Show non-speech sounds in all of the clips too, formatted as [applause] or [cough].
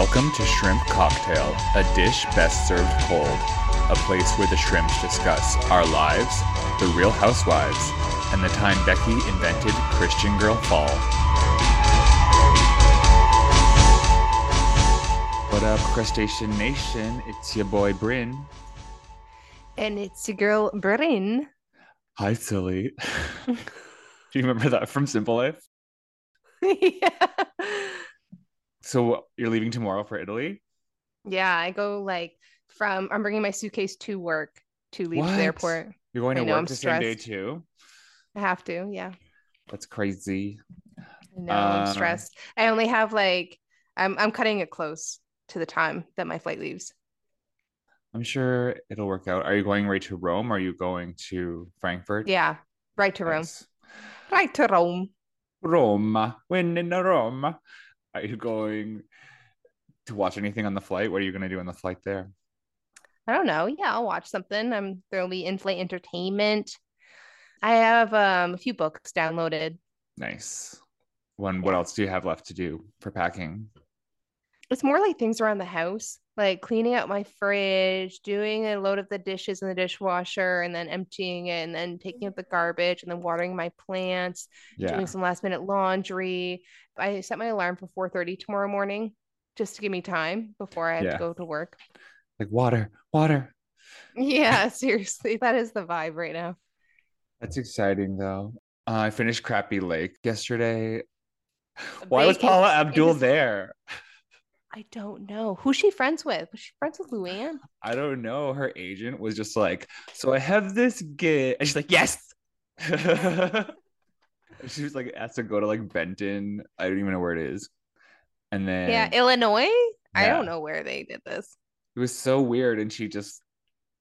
Welcome to Shrimp Cocktail, a dish best served cold. A place where the shrimps discuss our lives, the real housewives, and the time Becky invented Christian Girl Fall. What up, Crustacean Nation? It's your boy Bryn. And it's your girl Bryn. Hi, silly. [laughs] [laughs] Do you remember that from Simple Life? [laughs] yeah. So you're leaving tomorrow for Italy? Yeah, I go like from I'm bringing my suitcase to work to leave What? the airport. You're going to know, work I'm the same day stressed. too? I have to, yeah. That's crazy. No, know I'm Uh, stressed. I only have like I'm I'm cutting it close to the time that my flight leaves. I'm sure it'll work out. Are you going right to Rome? Or are you going to Frankfurt? Yeah, right to Rome. Nice. Right to Rome. Roma. When in Rome. Are you going to watch anything on the flight? What are you going to do on the flight there? I don't know. Yeah, I'll watch something. I'm there'll be in-flight entertainment. I have um a few books downloaded. Nice. When what else do you have left to do for packing? It's more like things around the house, like cleaning out my fridge, doing a load of the dishes in the dishwasher, and then emptying it, and then taking out the garbage, and then watering my plants, Yeah. doing some last minute laundry. I set my alarm for 4:30 tomorrow morning just to give me time before I have Yeah. to go to work. Like water, water. [laughs] Yeah, seriously, that is the vibe right now. That's exciting though. Uh, I finished Crappie Lake yesterday. Why was Paula Abdul there? I don't know. Who's she friends with? Was she friends with Luann? I don't know. Her agent was just like, so I have this gig. And she's like, yes. [laughs] she was like, asked to go to like Benton. I don't even know where it is. And then Yeah, Illinois? I don't know where they did this. it was so weird. And she just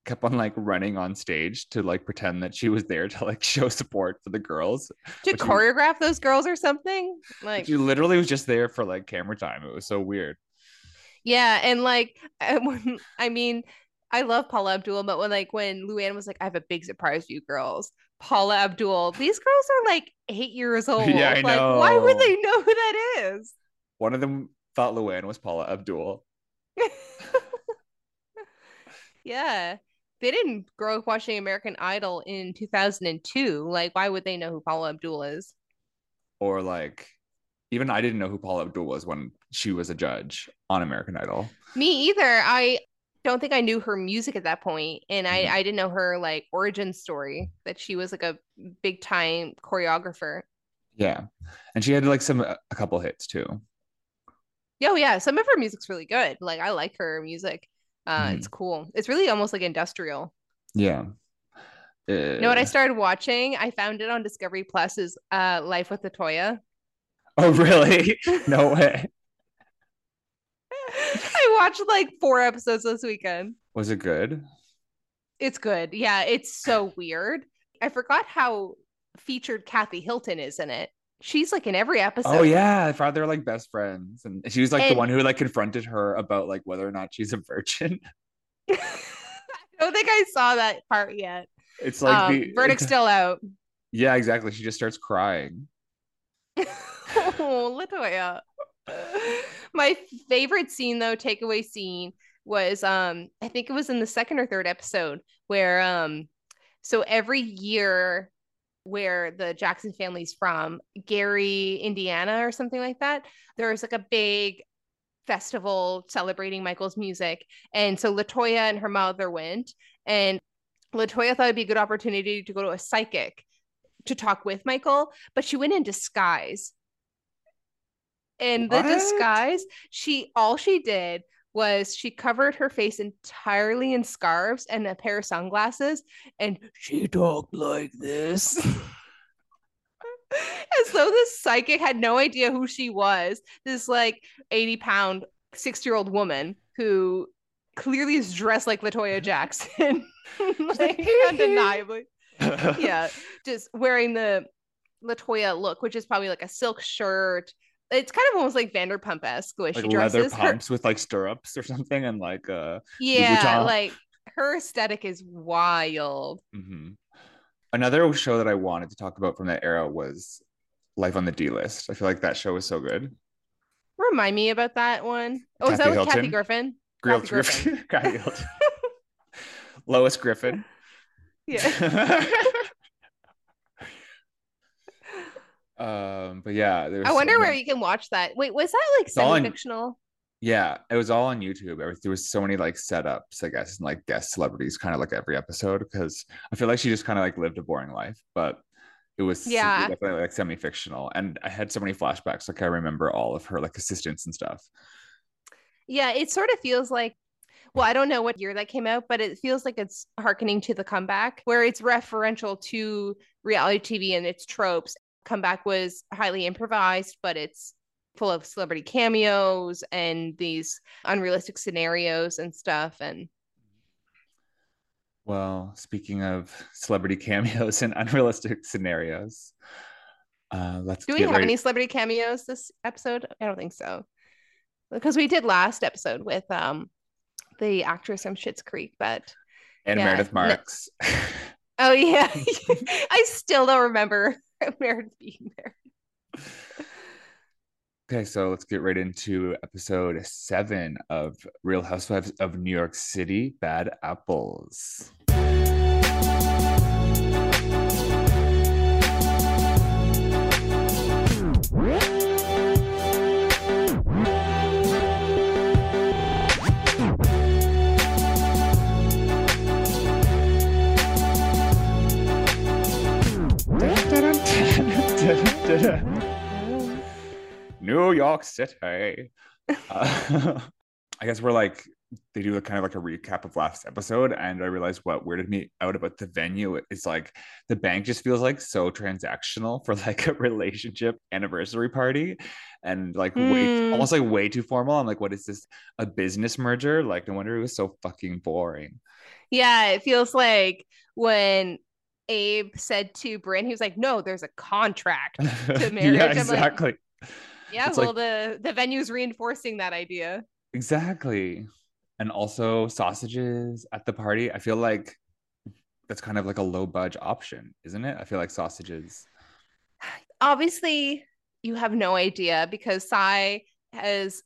kept on like running on stage to like pretend that she was there to like [laughs] show support for the girls. To choreograph those girls or something? Like She literally was just there for like camera time. It was so weird. Yeah, and like I, mean, I love Paula Abdul, but when like when Luann was like, "I have a big surprise for you girls," Paula Abdul, these girls are like eight years [laughs] old. Yeah, I like, why would they know who that is? One of them thought Luann was Paula Abdul. [laughs] Yeah, they didn't grow up watching American Idol in 2002. Like, why would they know who Paula Abdul is? or like even I didn't know who Paula Abdul was when she was a judge on American Idol. Me either. I don't think I knew her music at that point, and I Mhm. I didn't know her like origin story that she was like a big time choreographer. Yeah, and she had like some a couple hits too. Oh yeah, some of her music's really good. Like I like her music. Uh, it's cool. It's really almost like industrial. Yeah. You know what I Uh, started watching? I found it on Discovery Plus is uh Life with La Toya. oh [laughs] really? [laughs] No way. I watched like four episodes this weekend. Was it good? It's good. Yeah, it's so weird. I forgot how featured Kathy Hilton is in it. She's like in every episode. Oh yeah, I thought they're like best friends, and she was like the one who like confronted her about like whether or not she's a virgin. [laughs] [laughs] I don't think I saw that part yet. It's like um, the verdict's still out. [laughs] Yeah, exactly. She just starts crying. oh, La Toya. [laughs] My favorite scene though, takeaway scene was um I think it was in the second or third episode where um so every year where the Jackson family's from, Gary, Indiana or something like that, there's like a big festival celebrating Michael's music. And so La Toya and her mother went and La Toya thought it'd be a good opportunity to go to a psychic to talk with Michael, but she went in disguise. And the What? disguise, she all she did was she covered her face entirely in scarves and a pair of sunglasses, and she talked like this. [laughs] As though the psychic had no idea who she was. This like 80 pound, six year old woman who clearly is dressed like La Toya [laughs] Jackson. [laughs] like undeniably yeah, just wearing the La Toya look, which is probably like a silk shirt. It's kind of almost like Vanderpump esque the way like she leather dresses. Her, pumps with like stirrups or something, and like uh. yeah, like her aesthetic is wild. mhm. Another show that I wanted to talk about from that era was Life on the D List. I feel like that show was so good. Remind me about that one. Oh, is that with Kathy Hilton? Griffin? Kathy Griffin. Griffin. [laughs] Kathy Hilton. [laughs] Lois Griffin. Yeah. [laughs] um, but yeah, there's I wonder so where many- you can watch that. Wait, was that like semi-fictional? Yeah, it was all on YouTube. There was, there was so many like setups, I guess, and like guest celebrities, kind of like every episode. Because I feel like she just kind of like lived a boring life, but it was it was Yeah. definitely like semi-fictional. And I had so many flashbacks. Like I remember all of her like assistants and stuff. Yeah, it sort of feels like well, I don't know what year that came out, but it feels like it's harkening to the comeback, where it's referential to reality TV and its tropes. Comeback was highly improvised, but it's full of celebrity cameos and these unrealistic scenarios and stuff. And Well, speaking of celebrity [laughs] cameos and unrealistic scenarios, uh, let's do we have ready. any celebrity cameos this episode? I don't think so. Because we did last episode with um the actress from Schitt's Creek, but and yeah, Meredith no- Marks. [laughs] oh yeah. [laughs] I still don't remember [laughs] Meredith being there. Okay, so let's get right into episode seven of Real Housewives of New York City Bad Apples. New York City. Uh, [laughs] I guess we're like they do a kind of like a recap of last episode, and I realized what weirded me out about the venue is like the bank just feels like so transactional for like a relationship anniversary party, and like way Hmm. almost like way too formal. I'm like, what is this? A business merger? Like, no wonder it was so fucking boring. Yeah, it feels like when Abe said to Brynn, he was like, "No, there's a contract." [laughs] To marriage, yeah, I'm like- exactly. Yeah, It's well, like- the the venue's reinforcing that idea. Exactly. And also sausages at the party. I feel like that's kind of like a low budge option, isn't it? I feel like sausages. [sighs] Obviously, you have no idea because Sai has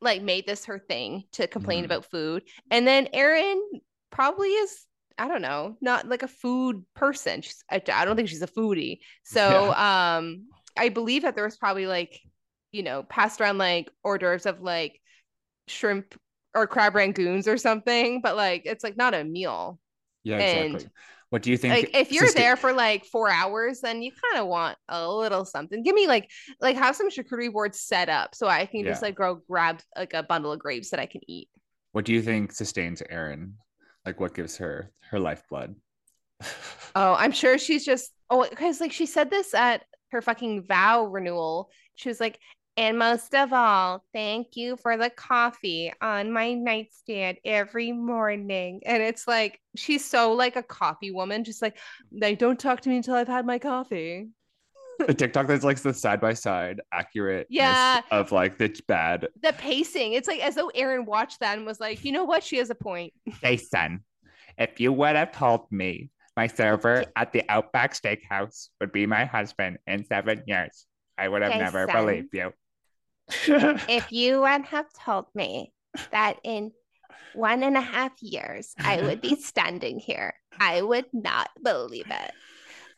like made this her thing to complain Mhm. about food, and then Erin probably is. I don't know, not like a food person. She's, I, I don't think she's a foodie. So, um, I believe that there was probably like, you know, passed around like hors d'oeuvres of like shrimp or crab rangoons or something, but like it's like not a meal. Yeah, And, exactly. What do you think? Like if you're Sister- there for like four hours, then you kind of want a little something. Give me like like have some charcuterie boards set up so I can just like go grab like a bundle of grapes that I can eat. What do you think sustains Erin? Like what gives her her lifeblood? [laughs] Oh, I'm sure she's just oh because like she said this at her fucking vow renewal. She was like, and most of all, thank you for the coffee on my nightstand every morning. And it's like she's so like a coffee woman, just like like don't talk to me until I've had my coffee. The TikTok that's like the side by side accurate Yeah. of like the bad The pacing, it's like as though Erin watched that and was like, you know what? She has a point. [laughs] Jason, if you would have told me my server at the Outback Steakhouse would be my husband in seven years, I would have never believed you. [laughs] If you would have told me that in one and a half years I would be [laughs] standing here, I would not believe it.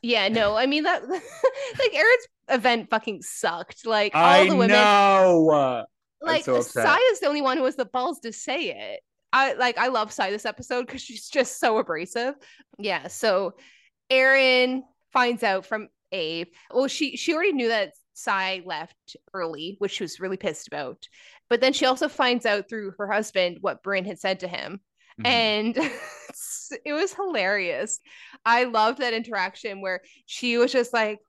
Yeah, no, I mean that [laughs] like Erin's event fucking sucked. Like all I the women know. like so. Sai's the only one who has the balls to say it. I like I love Sai this episode because she's just so abrasive. Yeah. So Erin finds out from Abe. Well, she she already knew that Sai left early, which she was really pissed about. But then she also finds out through her husband what Brynn had said to him. Mhm. And [laughs] it was hilarious. I loved that interaction where she was just like,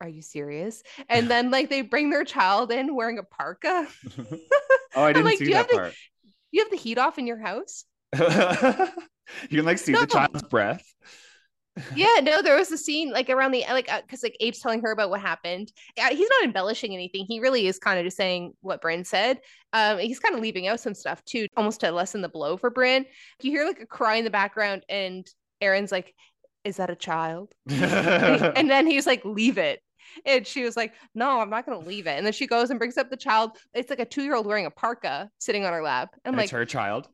Are you serious? And [laughs] then like they bring their child in wearing a parka. [laughs] oh, I didn't like, see that part. You have the heat off in your house? you can like see the child's breath. Yeah, no, there was a scene like around the like because like Abe's telling her about what happened. Uh, He's not embellishing anything. He really is kind of just saying what Brynn said. Um, he's kind of leaving out some stuff too, almost to lessen the blow for Brynn. You hear like a cry in the background, and Erin's like, "Is that a child?" [laughs] [laughs] and then he's like, "Leave it." And she was like, No, I'm not gonna leave it. And then she goes and brings up the child. It's like a two-year-old wearing a parka sitting on her lap. I'm And like, it's her child.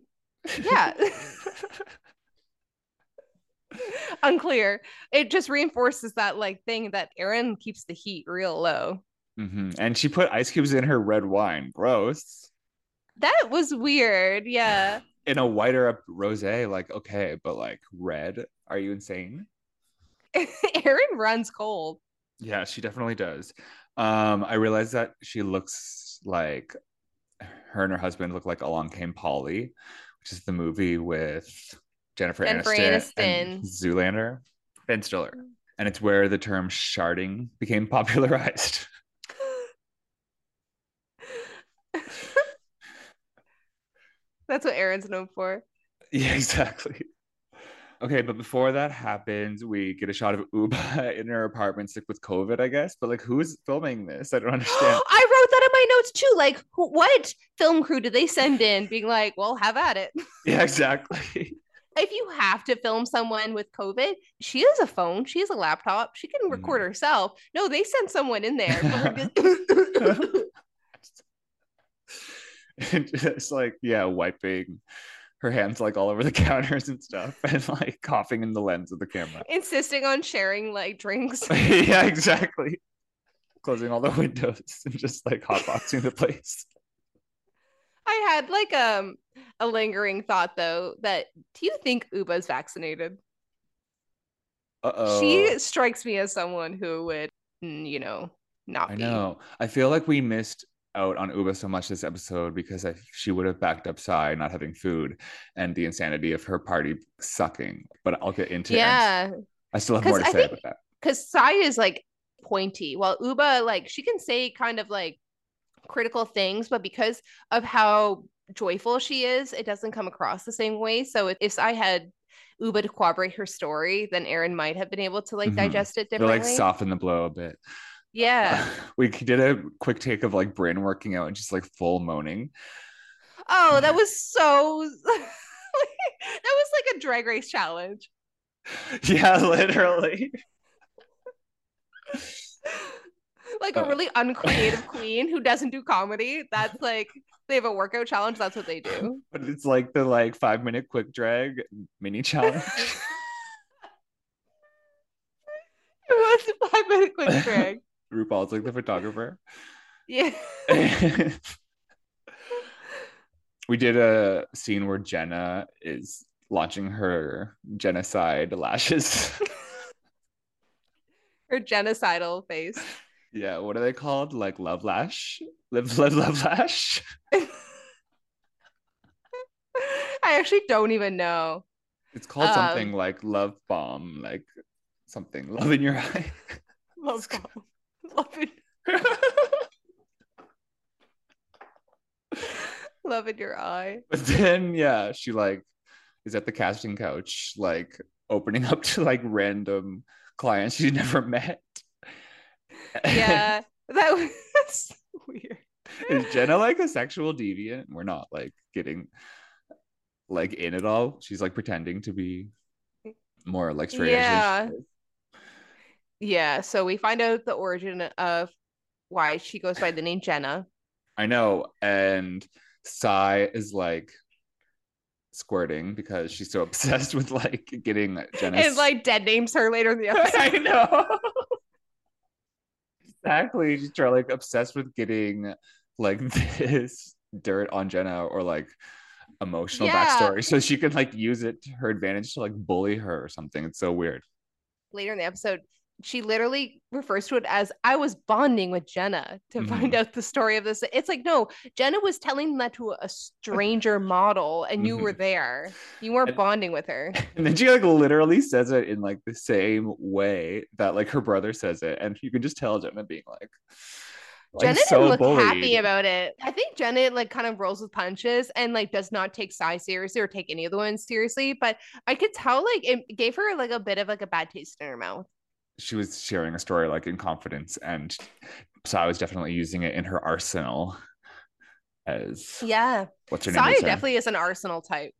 Yeah. [laughs] [laughs] Unclear. It just reinforces that like thing that erin keeps the heat real low. hmm And she put ice cubes in her red wine. Gross. That was weird. Yeah. [laughs] In a whiter up rosé, like okay, but like red. Are you insane? [laughs] erin runs cold. Yeah, she definitely does. Um, I realized that she looks like her and her husband look like Along Came Polly, which is the movie with Jennifer, Jennifer Aniston, Aniston. and Zoolander, Ben Stiller, and it's where the term sharting became [laughs] popularized. [laughs] That's what Erin's known for. yeah, exactly. Okay, but before that happens, we get a shot of Ubah [laughs] in her apartment, sick with COVID, I guess. But like, who's filming this? I don't understand. [gasps] I wrote that in my notes too. Like, wh- what film crew did they send in being like, well, have at it? yeah, exactly. If you have to film someone with COVID, she has a phone, she has a laptop, she can record Mm. herself. No, they sent someone in there. for her [laughs] to- and just like yeah wiping her hands like all over the [laughs] counters and stuff and like coughing in the lens of the camera insisting on sharing like drinks. [laughs] yeah exactly closing all the windows and just like hotboxing the place I had like um a lingering thought though that do you think Ubah's vaccinated? uh-oh. She strikes me as someone who would, mm, you know, not i be. know. I feel like we missed out on ubah so much this episode because I, she would have backed up Sai not having food and the insanity of her party sucking but i'll get into it. Yeah, i still have more to I say think- about that. because Sai is like pointy, while Ubah like she can say kind of like critical things, but because of how joyful she is, it doesn't come across the same way. So if, if I had Ubah to corroborate her story, then Erin might have been able to like Mhm. digest it They're differently. like soften the blow a bit yeah. [laughs] we did a quick take of like Brynn working out and just like full moaning. Oh, that was so. [laughs] that was like a drag race challenge. Yeah, [laughs] literally. Like a Uh. really uncreative queen who doesn't do comedy. That's like they have a workout challenge. That's what they do. [laughs] But it's like the like five minute quick drag mini challenge. [laughs] It was a five minute quick drag. [laughs] RuPaul's like the photographer. Yeah. we did a scene where Jenna is launching her genocide lashes. Her genocidal face. Yeah, what are they called? Like love lash? Live, [laughs] live, love lash? [laughs] I actually don't even know. It's called Um, something like love bomb, like something. [laughs] Love in your eye. Love bomb. Love it. Love in your eye. But then, yeah, she like is at the casting couch, like opening up to like random clients she never met. Yeah. [laughs] That was [laughs] weird. is Jenna like a sexual deviant? We're not like getting like in it all. She's like pretending to be more like straight. Yeah. than she is. Yeah. So we find out the origin of why she goes by the name Jenna. I know. And Sai is like squirting because she's so [laughs] obsessed with like getting Jenna. And like dead names her later in the episode. I know. Exactly. She's trying like obsessed with getting like [laughs] this dirt on Jenna or like emotional Yeah. backstory so she can like use it to her advantage to like bully her or something. It's so weird. later in the episode, she literally refers to it as I was bonding with Jenna to find Mhm. out the story of this. It's like, no, Jenna was telling that to a stranger [laughs] model and you were there. You weren't And- bonding with her. [laughs] And then she like literally says it in like the same way that like her brother says it. And you can just tell Jenna being like, like, Jenna so didn't look bullied. happy about it. I think Jenna like kind of rolls with punches and like does not take Sai seriously or take any of the ones seriously. But I could tell like it gave her like a bit of like a bad taste in her mouth. She was sharing a story like in confidence and so I was definitely using it in her arsenal as Yeah. what's her name? Sai definitely is an arsenal type.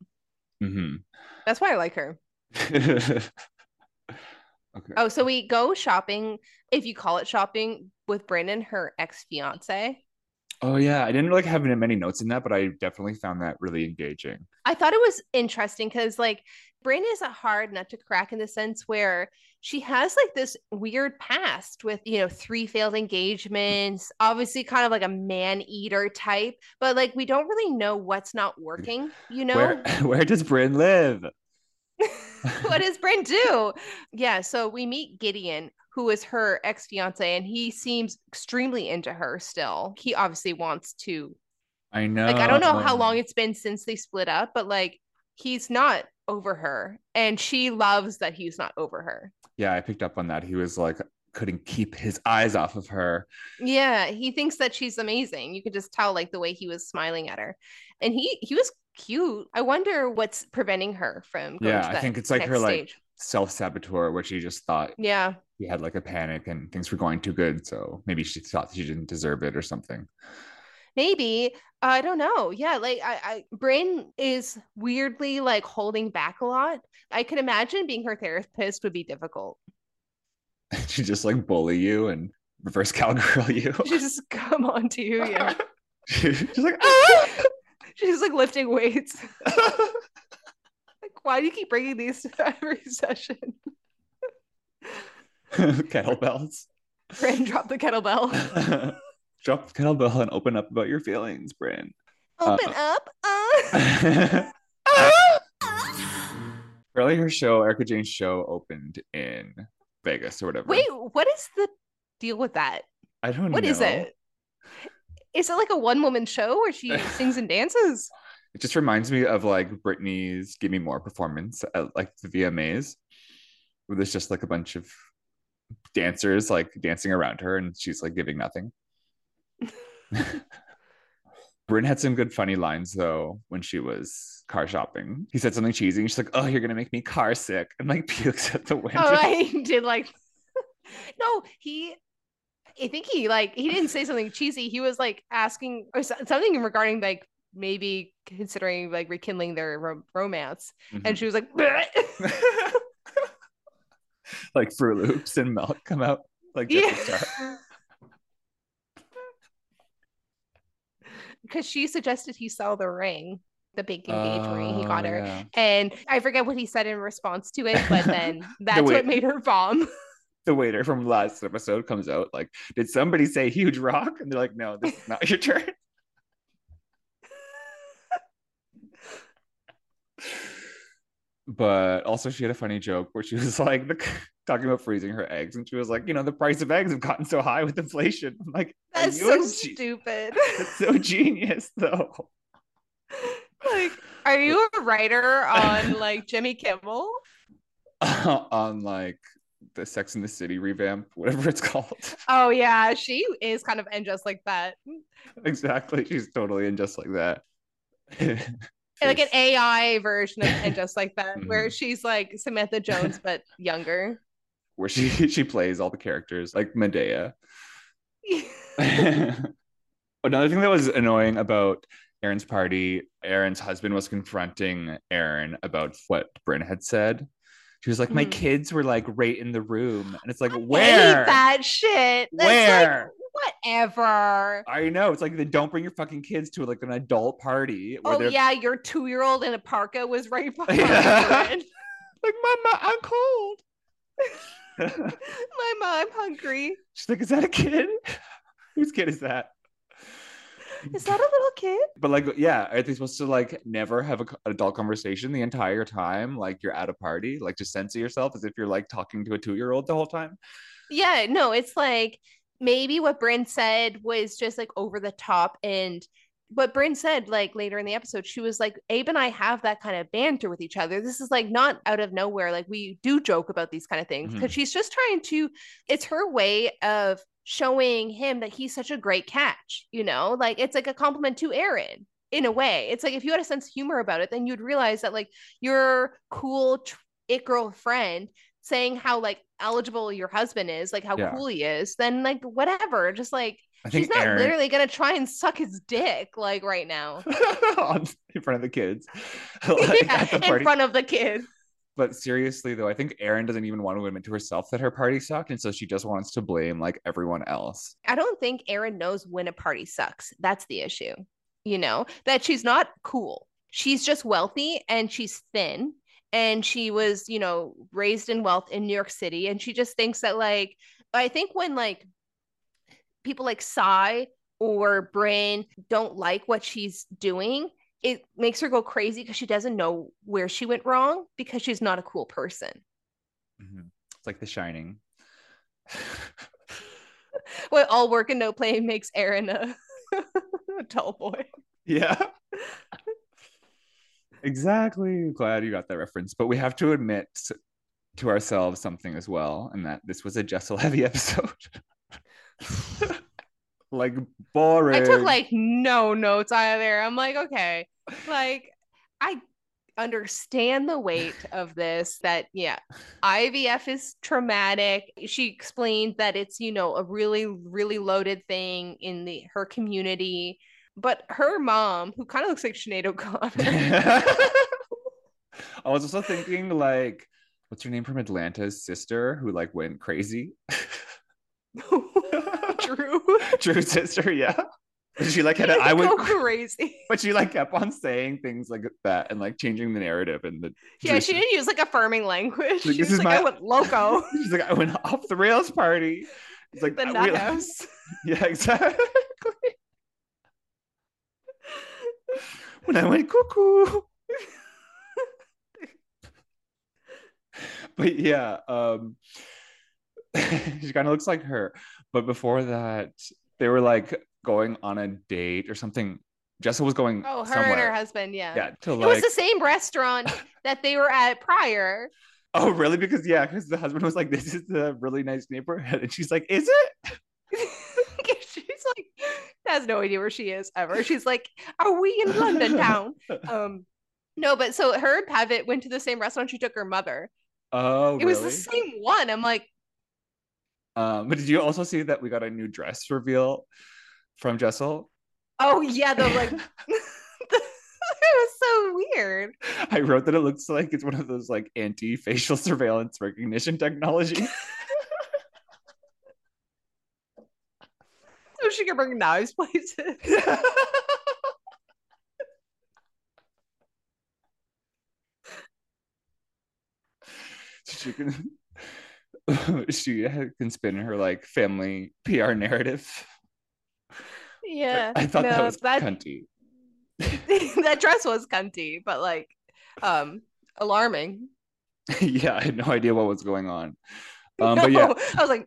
Mhm. That's why I like her. [laughs] Okay. Oh, so we go shopping, if you call it shopping, with Brandon, her ex fiance. Oh yeah, I didn't like have many notes in that, but I definitely found that really engaging. I thought it was interesting because like Brandon is a hard nut to crack in the sense where she has like this weird past with you know three failed engagements, obviously kind of like a man eater type, but like we don't really know what's not working. You know, Where [laughs] where does Brynn live? [laughs] what does Brynn do? Yeah, so we meet Gideon, who is her ex fiance, and he seems extremely into her still. He obviously wants to. I know. Like, I don't know how long it's been since they split up, but like, he's not over her, and she loves that he's not over her. Yeah, I picked up on that. He was like couldn't keep his eyes off of her. Yeah, he thinks that she's amazing. You could just tell like the way he was smiling at her. And he he was cute. I wonder what's preventing her from going yeah, to I think it's like her like stage. self saboteur, where she just thought Yeah. he had like a panic and things were going too good, so maybe she thought she didn't deserve it or something. Maybe. I don't know. Yeah, like I, I Brynn is weirdly like holding back a lot. I could imagine being her therapist would be difficult. [laughs] she just like bully you and reverse [laughs] cowgirl you. She just come on to you, yeah. [laughs] She's like, "Ah!" She's like lifting weights. Like, why do you keep bringing these to every session? kettlebells. Brynn drop the kettlebell. Drop the kettlebell and open up about your feelings, Brynn. Open up. [laughs] Uh. Apparently, her show, Erika Jayne's show, opened in Vegas or whatever. Wait, what is the deal with that? I don't What know. is it? Is it like a one woman show where she [laughs] sings and dances? It just reminds me of like Britney's "Give Me More" performance at like the VMAs, where there's just like a bunch of dancers like dancing around her, and she's like giving nothing. [laughs] Brynn had some good funny lines though when she was car shopping. He said something cheesy, and she's like, "Oh, you're gonna make me car sick," and like [laughs] pukes at the window. Oh, [laughs] I did like. no, he. I think he like he didn't say something cheesy. He was like asking or something regarding like maybe considering like rekindling their ro- romance, Mhm. and she was like, like Fruit Loops and milk come out like yeah. Because she suggested he sell the ring, the big engagement ring he got Oh, her. yeah. And I forget what he said in response to it, but [laughs] then that's wait- what made her bomb. [laughs] the waiter from last episode comes out like, "Did somebody say huge rock?" And they're like, "No, this is not your turn." But also, she had a funny joke where she [laughs] was like the, talking about freezing her eggs, and she was like, "You know, the price of eggs have gotten so high with inflation." I'm like, That's so stupid. [laughs] That's so genius, though. like, are you a writer on like Jimmy Kimmel? [laughs] on like the Sex in the City revamp, whatever it's called. Oh yeah, she is kind of and just like that. exactly, she's totally in just like that. Like an AI version of and just like that, where [laughs] Mhm. she's like Samantha Jones but younger. where she [laughs] she plays all the characters like Madea. [laughs] Another thing that was annoying about Erin's party, Erin's husband was confronting Erin about what Brynn had said. She was like, "My Mhm. kids were like right in the room," and it's like, I "Where? that shit. That's Where? like whatever. I know it's like they don't bring your fucking kids to like an adult party. Where Oh they're yeah, your two year old in a parka was right [laughs] behind Yeah. [laughs] Like, "Mama, I'm cold." [laughs] Mama, I'm hungry. She's like, "Is that a kid? Whose kid is that? Is that a little kid? But like, yeah, are they supposed to like never have a co- adult conversation the entire time? Like you're at a party, like just censor yourself as if you're like talking to a two year old the whole time. Yeah, no, it's like maybe what Brynn said was just like over the top. And what Brynn said, like later in the episode, she was like, Abe and I have that kind of banter with each other. This is like not out of nowhere. Like we do joke about these kind of things mm-hmm. because she's just trying to, it's her way of showing him that he's such a great catch, you know? Like it's like a compliment to Erin. In a way, it's like if you had a sense of humor about it, then you'd realize that like your cool tr- it girl friend saying how like eligible your husband is, like how Yeah. cool he is, then like whatever. Just like she's not Erin literally gonna try and suck his dick like right now. [laughs] in front of the kids, [laughs] like, yeah, in front of the kid. but seriously though, I think Erin doesn't even want to admit to herself that her party sucked, and so she just wants to blame like everyone else. I don't think Erin knows when a party sucks. That's the issue. You know, that she's not cool. She's just wealthy and she's thin and she was, you know, raised in wealth in New York City and she just thinks that like I think when like people like Sai or Brynn don't like what she's doing, it makes her go crazy because she doesn't know where she went wrong because she's not a cool person. Mm-hmm. It's like The Shining. [laughs] what all work and no play makes Erin a, [laughs] a tall boy. Yeah. [laughs] exactly. Glad you got that reference. But we have to admit to ourselves something as well, and that this was a Jessel heavy [laughs] episode. [laughs] like boring. I took like no notes either. I'm like, okay, like I understand the weight of this that yeah ivf is traumatic she explained that it's you know a really really loaded thing in the her community but her mom who kind of looks like Sinead O'Connor [laughs] I was also thinking like what's her name from Atlanta's sister who like went crazy [laughs] Drew [laughs] Drew's sister yeah she like had a, I went crazy, but she like kept on saying things like that and like changing the narrative and the yeah. She didn't use like affirming language. Like, this is like, my I went loco. She's like I went off the rails party. It's like the nut house. Yeah, exactly. When I went cuckoo. but yeah, um, [laughs] she kind of looks like her. But before that, they were like going on a date or something. Jessa was going. Oh, her somewhere. and her husband. Yeah. Yeah. To like... It was the same restaurant that they were at prior. Oh, really? Because yeah, because the husband was like, "This is a really nice neighborhood," and she's like, "Is it?" Has no idea where she is ever. She's like, "Are we in London town?" [laughs] Um, no, but so her and Pavit went to the same restaurant. She took her mother. Oh, it was the same one. I'm like, um, but did you also see that we got a new dress reveal from Jessel? Oh yeah, the like [laughs] [laughs] it was so weird. I wrote that it looks like it's one of those like anti-facial surveillance recognition technology. So she can bring knives places. [laughs] she can [laughs] she can spin her like family PR narrative. Yeah. I thought no, that was that, cunty. [laughs] that dress was cunty, but like um alarming. yeah, I had no idea what was going on. Um, no, but yeah, I was like,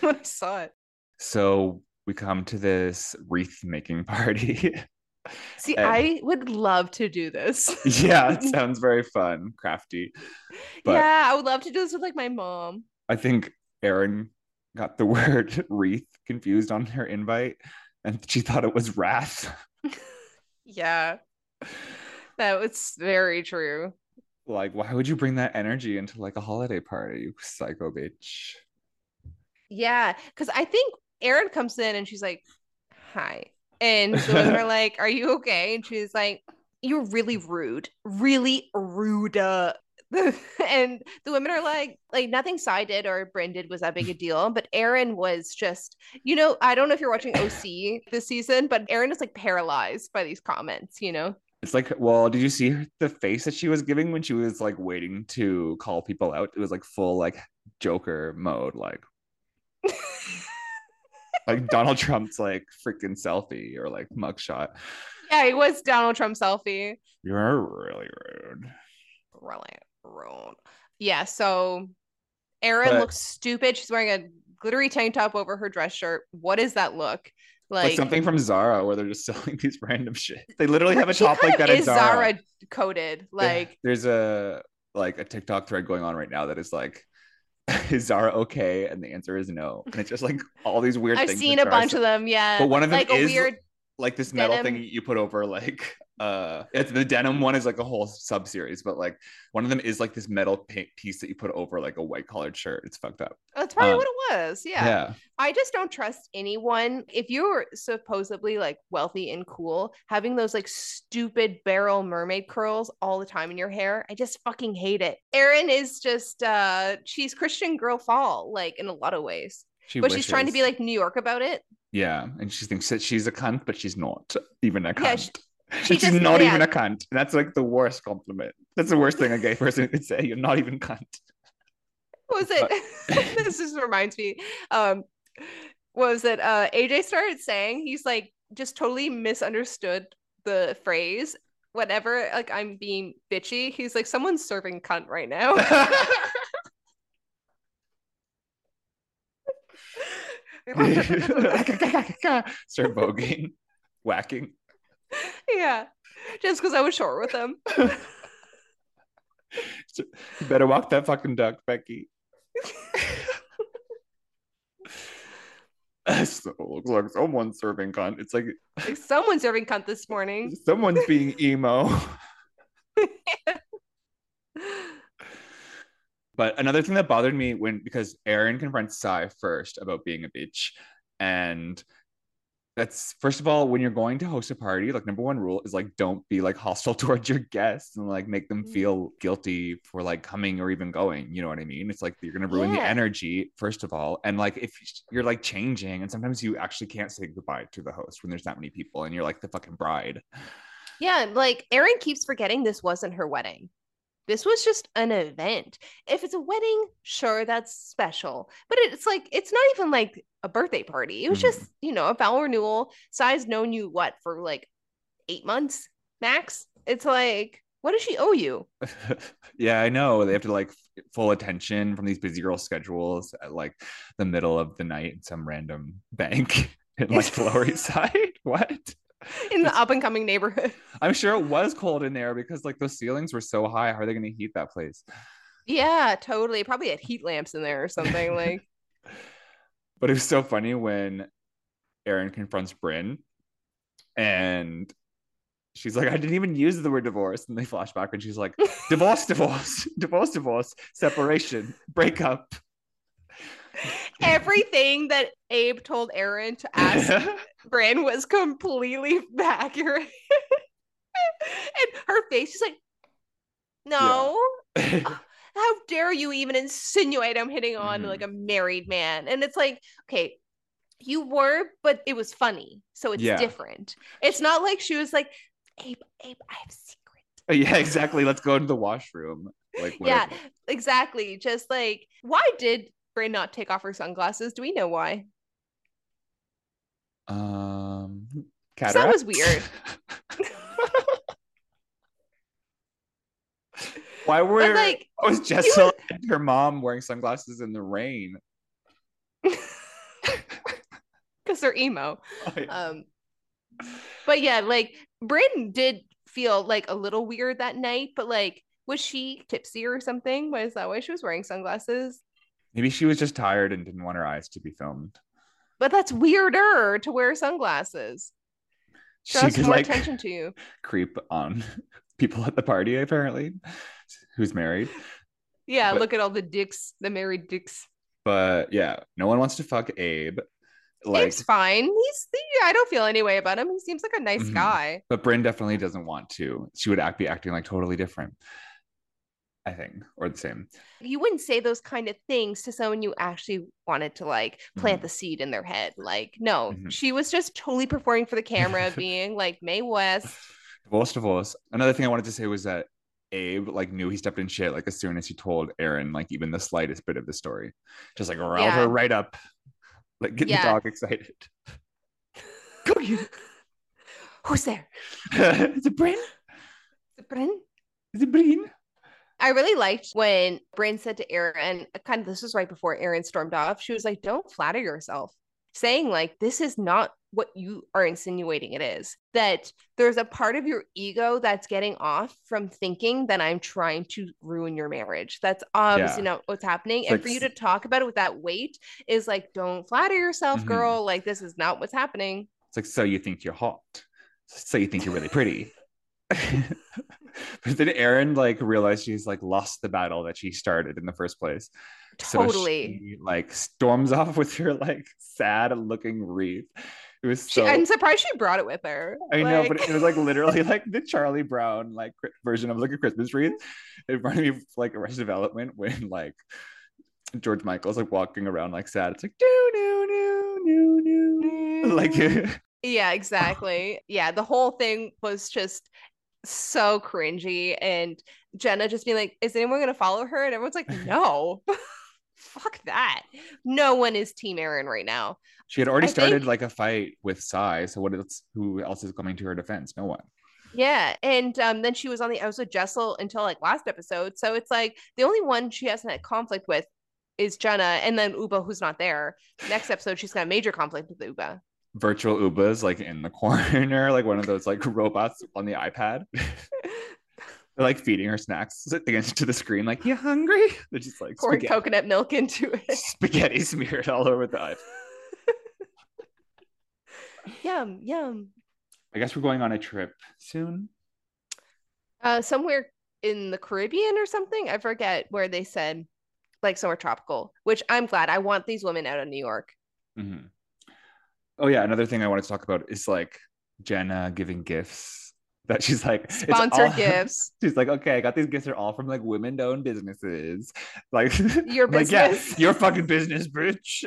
when I saw it. So we come to this wreath making [laughs] party. See, and, I would love to do this. [laughs] yeah, it [laughs] sounds very fun, crafty. But yeah, I would love to do this with like my mom. I think Erin got the word wreath confused on her invite and she thought it was wrath. yeah. That was very true. Like, why would you bring that energy into like a holiday party, you psycho bitch? Yeah, because I think Erin comes in and she's like, Hi. And the women are [laughs] like, Are you okay? And she's like, You're really rude. Really rude. [laughs] And the women are like, like nothing Sai did or Brynn did was that big a [laughs] deal. But Erin was just, you know, I don't know if you're watching OC this season, but Erin is like paralyzed by these comments, you know? It's like, well, did you see the face that she was giving when she was like waiting to call people out? It was like full like Joker mode, like like Donald Trump's like freaking selfie or like mugshot. Yeah, it was Donald Trump selfie. You're really rude. Really rude. Yeah, so Erin but, looks stupid. She's wearing a glittery tank top over her dress shirt. What is that look? Like, like something from Zara where they're just [laughs] selling these random shit. They literally have a top like that is Zara. Zara coded. Like there's a like a TikTok thread going on right now that is like [laughs] is Zara okay? And the answer is no. And it's just like all these weird I've things. seen a bunch of them, yeah. But one of them like is weird like this metal denim. thing you put over like uh it's the denim one is like a whole sub series but like one of them is like this metal paint piece that you put over like a white collared shirt it's fucked up That's probably Um, what it was. Yeah. yeah I just don't trust anyone. If you're supposedly like wealthy and cool, having those like stupid barrel mermaid curls all the time in your hair, I just fucking hate it. Erin is just uh she's Christian girl fall, like in a lot of ways. she but she's trying to be like New York about it. yeah and she thinks that she's a cunt but she's not even a cunt Yeah, she she's just- not yeah. even a cunt that's like the worst compliment that's the worst thing a gay person could say you're not even cunt What was it? [laughs] this just reminds me. Um what was it uh AJ started saying he's like just totally misunderstood the phrase whenever like I'm being bitchy, he's like someone's serving cunt right now. [laughs] [laughs] start voguing whacking yeah. Just because I was short with him. [laughs] you better walk that fucking duck becky [laughs] so it looks like someone's serving cunt it's like Like someone's serving cunt this morning. [laughs] someone's being emo But another thing that bothered me when because Erin confronts Sai first about being a bitch, and that's first of all when you're going to host a party, like number one rule is like don't be like hostile [laughs] towards your guests and like make them Mhm. feel guilty for like coming or even going. You know what I mean? It's like you're gonna ruin the energy first of all, and like if you're like changing, and sometimes you actually can't say goodbye to the host when there's that many people, and you're like the fucking bride. Yeah, like Erin keeps forgetting this wasn't her wedding. This was just an event. If it's a wedding, sure, that's special. But it's like, it's not even like a birthday party. It was Mhm. just, you know, a vow renewal. Sai's known you what for like eight months max? It's like, what does she owe you? [laughs] yeah, I know. They have to like full attention from these busy girl schedules at like the middle of the night in some random bank [laughs] in like [laughs] Lower East Side. What? In the up and coming neighborhood. [laughs] I'm sure it was cold in there because like those ceilings were so high. How are they going to heat that place? Yeah, totally. Probably had heat lamps in there or something. [laughs] Like, But it was so funny when Erin confronts Brynn and she's like, I didn't even use the word divorce. And they flash back and she's like, [laughs] divorce, divorce, divorce, divorce, separation, breakup. Everything that Abe told Erin to ask [laughs] Brynn was completely accurate. [laughs] and her face is like, no, how dare you even insinuate I'm hitting on Mhm. like a married man? And it's like, okay, you were, but it was funny. So it's Yeah. different. It's not like she was like, Abe, Abe, I have a secret. yeah, exactly. Let's go to the washroom. Like, Yeah, exactly. Just like, why did Brynn not take off her sunglasses? Do we know why? Um, that was weird. [laughs] Why were But like, I [laughs] was Jessica and her mom wearing sunglasses in the rain? [laughs] because they're emo. Oh, yeah. Um, but yeah, like Brayden did feel like a little weird that night, but like, was she tipsy or something? Was that why she was wearing sunglasses? Maybe she was just tired and didn't want her eyes to be filmed. But that's weirder to wear sunglasses. She Draws could more like attention to you. [laughs] creep on [laughs] people at the party, apparently, who's married. Yeah, But- look at all the dicks, the married dicks. But yeah, no one wants to fuck Abe. Like, Abe's fine. He's I don't feel any way about him. He seems like a nice Mhm. guy. but Brynn definitely doesn't want to. She would act be acting like totally different. I think, or the same. You wouldn't say those kind of things to someone you actually wanted to like plant Mhm. the seed in their head. Like, no, Mhm. she was just totally performing for the camera, [laughs] being like Mae West. Divorce, divorce. Another thing I wanted to say was that Abe like knew he stepped in shit like as soon as he told Erin like even the slightest bit of the story, just like riled Yeah. her right up, like get Yeah. the dog excited. Go. Who's there? [laughs] Is it Brynn? Is it Brynn? Is it Brynn? I really liked when Brynn said to Erin, kind of this was right before Erin stormed off. She was like, Don't flatter yourself. Saying, like, this is not what you are insinuating it is. That there's a part of your ego that's getting off from thinking that I'm trying to ruin your marriage. That's obviously Yeah. not what's happening. It's and like for you to talk about it with that weight is like, don't flatter yourself, Mhm. girl. Like, this is not what's happening. It's like so you think you're hot, so you think you're really pretty. [laughs] but then Erin like realized she's like lost the battle that she started in the first place. Totally. So she, like storms [laughs] off with her like sad looking wreath. It was She, so I'm surprised she brought it with her. I know, but it was like literally [laughs] like the Charlie Brown like version of like a Christmas wreath. It reminded me of like Arrested Development when like George Michael's like walking around like sad. It's like do do do do do like Yeah, exactly. Yeah, the whole thing was just so cringy. And Jenna just being like, is anyone going to follow her? And everyone's like, [laughs] no. [laughs] Fuck that. No one is Team Erin right now. she had already I started think- like a fight with Sai. So what else? Who else is coming to her defense? No one. Yeah. And um, then she was on the, I was with Jessel until like last episode. So it's like the only one she hasn't had conflict with is Jenna. And then Ubah, who's not there. Next episode, she's got a major conflict with Ubah. Virtual Ubah's like in the [laughs] corner, like one of those like robots on the iPad. [laughs] They're like feeding her snacks [laughs] against to the screen, like, you hungry? They're just like Pouring spaghetti, coconut milk into it. spaghetti smeared all over the iPad. yum, yum. I guess we're going on a trip soon. uh somewhere in the Caribbean or something. I forget where they said like somewhere tropical, which I'm glad. I want these women out of New York. Mhm. Oh yeah, another thing I wanted to talk about is like Jenna giving gifts. [laughs] That she's like Sponsored all- [laughs] gifts. She's like, okay, I got these gifts. They're all from like women-owned businesses. [laughs] Like Your I'm like, yeah, business. your fucking business, bitch.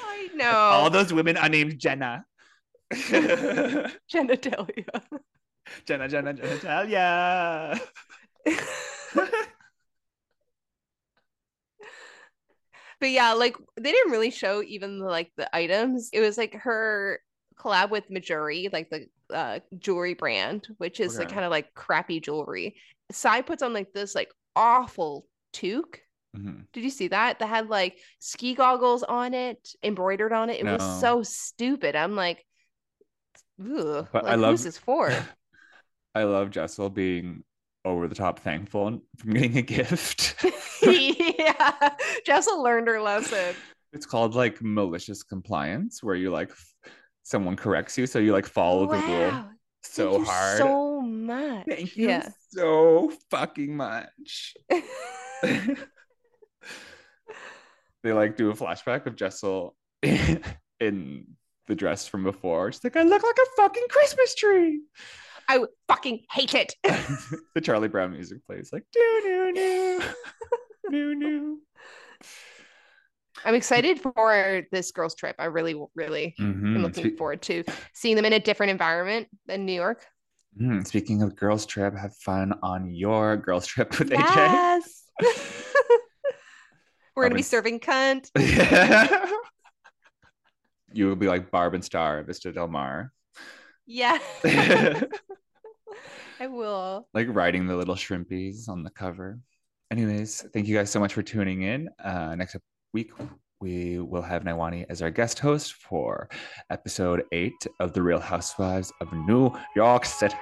I know. All those women are named Jenna. Jenna, genitalia. Jenna, Jenna, Jenna, but yeah, like they didn't really show even the, like the items. It was like her collab with Mejuri, like the uh, jewelry brand, which is like kind of like crappy jewelry. Sai puts on like this like awful toque. Mhm. Did you see that? That had like ski goggles on it, embroidered on it. It No. was so stupid. I'm like, But like, I love this for? [laughs] I love Jessel being over the top thankful from getting a gift. [laughs] [laughs] yeah, Jessel learned her lesson. it's called like malicious compliance, where you like f- someone corrects you, so you like follow the rule so thank you hard. so much. Thank you Yeah. so fucking much. [laughs] they like do a flashback of Jessel in the dress from before. She's like, I look like a fucking Christmas tree. I fucking hate it. [laughs] the Charlie Brown music plays like do do do do do. [laughs] I'm excited for this girls' trip. I really, really am looking forward to seeing them in a different environment than New York. Mm, speaking of girls' trip, have fun on your girls' trip with AJ. Yes. [laughs] We're gonna be serving cunt. You will be like Barb and Star Vista Del Mar. Yeah, like I will. Like riding the little shrimpies on the cover. Anyways, thank you guys so much for tuning in. Uh, next week, we will have Naiwani as our guest host for episode eight of The Real Housewives of New York City.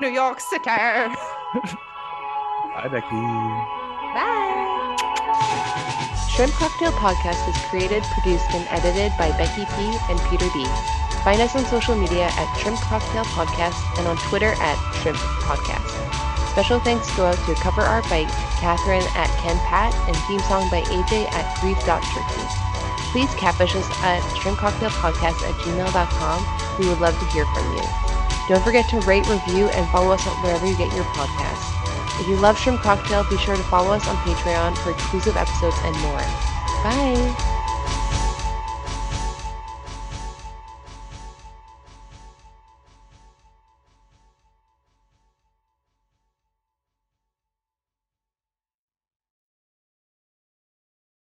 New York City. Bye. Becky. Bye. Shrimp Cocktail Podcast is created, produced, and edited by Becky P and Peter B. Find us on social media at Shrimp Cocktail Podcast and on Twitter at Shrimp Podcast. Special thanks go out to cover art by Catherine at Ken Pat and theme song by AJ at grief.turkey. Please catfish us at shrimpcocktailpodcast at gmail.com. We would love to hear from you. Don't forget to rate, review, and follow us wherever you get your podcasts. If you love Shrimp Cocktail, be sure to follow us on Patreon for exclusive episodes and more. Bye!